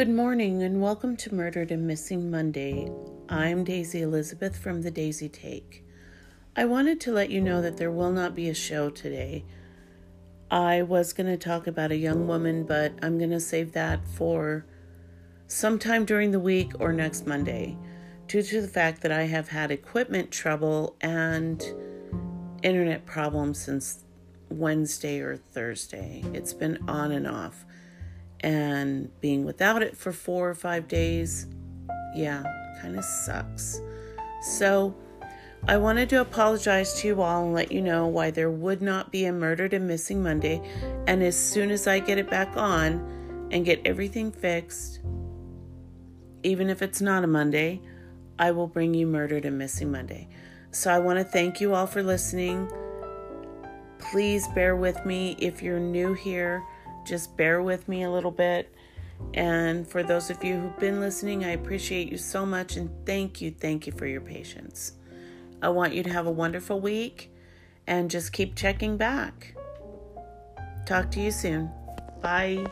Good morning and welcome to Murdered and Missing Monday. I'm Daisy Elizabeth from the Daisy Take. I wanted to let you know that there will not be a show today. I was going to talk about a young woman, but I'm going to save that for sometime during the week or next Monday due to the fact that I have had equipment trouble and internet problems since Wednesday or Thursday. It's been on and off and being without it for four or five days, yeah, kind of sucks. So, I wanted to apologize to you all and let you know why there would not be a murdered and missing Monday. And as soon as I get it back on and get everything fixed, even if it's not a Monday, I will bring you murdered and missing Monday. So I want to thank you all for listening. Please bear with me if you're new here. Just bear with me a little bit. And for those of you who've been listening, I appreciate you so much and thank you, thank you for your patience. I want you to have a wonderful week and just keep checking back. Talk to you soon. Bye.